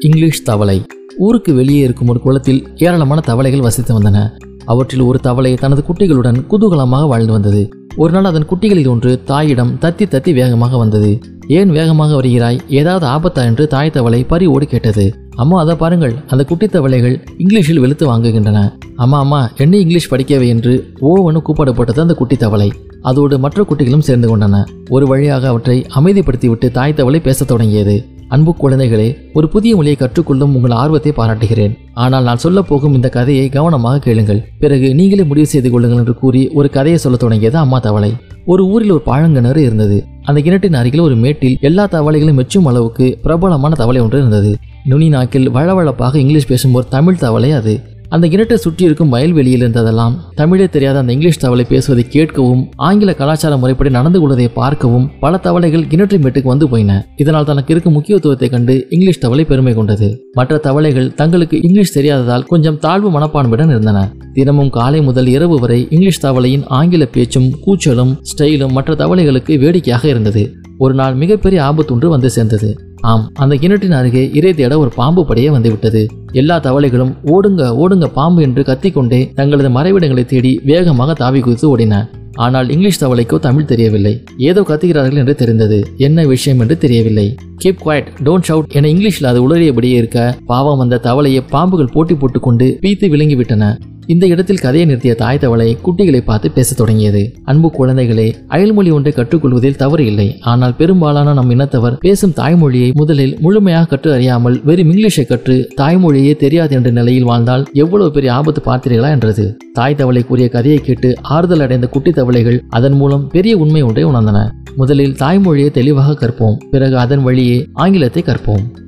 English தவளை. ஊருக்கு வெளியே இருக்கும் ஒரு குளத்தில் ஏராளமான தவளைகள் வசித்து வந்தன. அவற்றில் ஒரு தவளை தனது குட்டிகளுடன் குதூகலமாக வாழ்ந்து வந்தது. ஒரு நாள் அதன் குட்டிகளில் ஒன்று தாயிடம் தத்தி தத்தி வேகமாக வந்தது. ஏன் வேகமாக வருகிறாய்? ஏதாவது ஆபத்தா? என்று தாய் தவளை பறி ஓடி கேட்டது. அம்மா அதை பாருங்கள். அந்த குட்டி தவளைகள் இங்கிலீஷில் வெளுத்து வாங்குகின்றன. அம்மா அம்மா என்ன இங்கிலீஷ் படிக்கவே? என்று ஓவனு கூப்பாடப்பட்டது அந்த குட்டி தவளை. அதோடு மற்ற குட்டிகளும் சேர்ந்து கொண்டன. ஒரு வழியாக அவற்றை அமைதிப்படுத்திவிட்டு தாய் தவளை பேசத் தொடங்கியது. அன்பு குழந்தைகளே ஒரு புதிய மொழியை கற்றுக்கொள்ளும் உங்கள் ஆர்வத்தை பாராட்டுகிறேன். ஆனால் நான் சொல்லப் போகும் இந்த கதையை கவனமாக கேளுங்கள். பிறகு நீங்களே முடிவு செய்து கொள்ளுங்கள் என்று கூறி ஒரு கதையை சொல்லத் தொடங்கியது அம்மா தவளை. ஒரு ஊரில் ஒரு பழங்கிணறு இருந்தது. அந்த கிணற்றின் அருகில் ஒரு மேட்டில் எல்லா தவளைகளும் மெச்சும் அளவுக்கு பிரபலமான தவளை ஒன்று இருந்தது. நுனி நாக்கில் வளவளப்பாக இங்கிலீஷ் பேசும் ஒரு தமிழ் தவளை அது. அந்த கிணற்றை சுற்றி இருக்கும் வயல்வெளியில் இருந்ததெல்லாம் தமிழே தெரியாத அந்த இங்கிலீஷ் தவளை பேசுவதை கேட்கவும் ஆங்கில கலாச்சார முறைப்படி நடந்து கொள்வதை பார்க்கவும் பல தவளைகள் கிணற்று மேட்டுக்கு வந்து போயின. இதனால் தனக்கு இருக்கும் முக்கியத்துவத்தை கண்டு இங்கிலீஷ் தவளை பெருமை கொண்டது. மற்ற தவளைகள் தங்களுக்கு இங்கிலீஷ் தெரியாததால் கொஞ்சம் தாழ்வு மனப்பான்மையுடன் இருந்தன. தினமும் காலை முதல் இரவு வரை இங்கிலீஷ் தவளையின் ஆங்கில பேச்சும் கூச்சலும் ஸ்டைலும் மற்ற தவளைகளுக்கு வேடிக்கையாக இருந்தது. ஒரு நாள் மிகப்பெரிய ஆபத்து ஒன்று வந்து சேர்ந்தது. ஆம் அந்த கிணற்றின் அருகே இறை தேட ஒரு பாம்பு படையே வந்துவிட்டது எல்லா தவளைகளும் ஓடுங்க ஓடுங்க பாம்பு என்று கத்திக்கொண்டே தங்களது மறைவிடங்களை தேடி வேகமாக தாவி குதித்து ஓடின. ஆனால் இங்கிலீஷ் தவளைக்கோ தமிழ் தெரியவில்லை. ஏதோ கத்துகிறார்கள் என்று தெரிந்தது. என்ன விஷயம் என்று தெரியவில்லை. கீப் குவாய்ட் டோன்ட் ஷவுட் என இங்கிலீஷில் அது உளறியபடியே இருக்க பாவம் அந்த தவளையை பாம்புகள் போட்டி போட்டுக்கொண்டு பீத்து விளங்கிவிட்டன இந்த இடத்தில் கதையை நிறுத்திய தாய் தவளை குட்டிகளை பார்த்து பேசத் தொடங்கியது. அன்பு குழந்தைகளே அயல்மொழி ஒன்றை கற்றுக்கொள்வதில் தவறு இல்லை. ஆனால் பெரும்பாலான நம் இனத்தவர் பேசும் தாய்மொழியை முதலில் முழுமையாக கற்று அறியாமல் வெறும் இங்கிலீஷை கற்று தாய்மொழியை தெரியாது என்ற நிலையில் வாழ்ந்தால் எவ்வளவு பெரிய ஆபத்து பார்த்தீர்களா என்றது. தாய் தவளை கூறிய கதையை கேட்டு ஆறுதல் அடைந்த குட்டி தவளைகள் அதன் மூலம் பெரிய உண்மை ஒன்றை உணர்ந்தன. முதலில் தாய்மொழியை தெளிவாக கற்போம். பிறகு அதன் வழியே ஆங்கிலத்தை கற்போம்.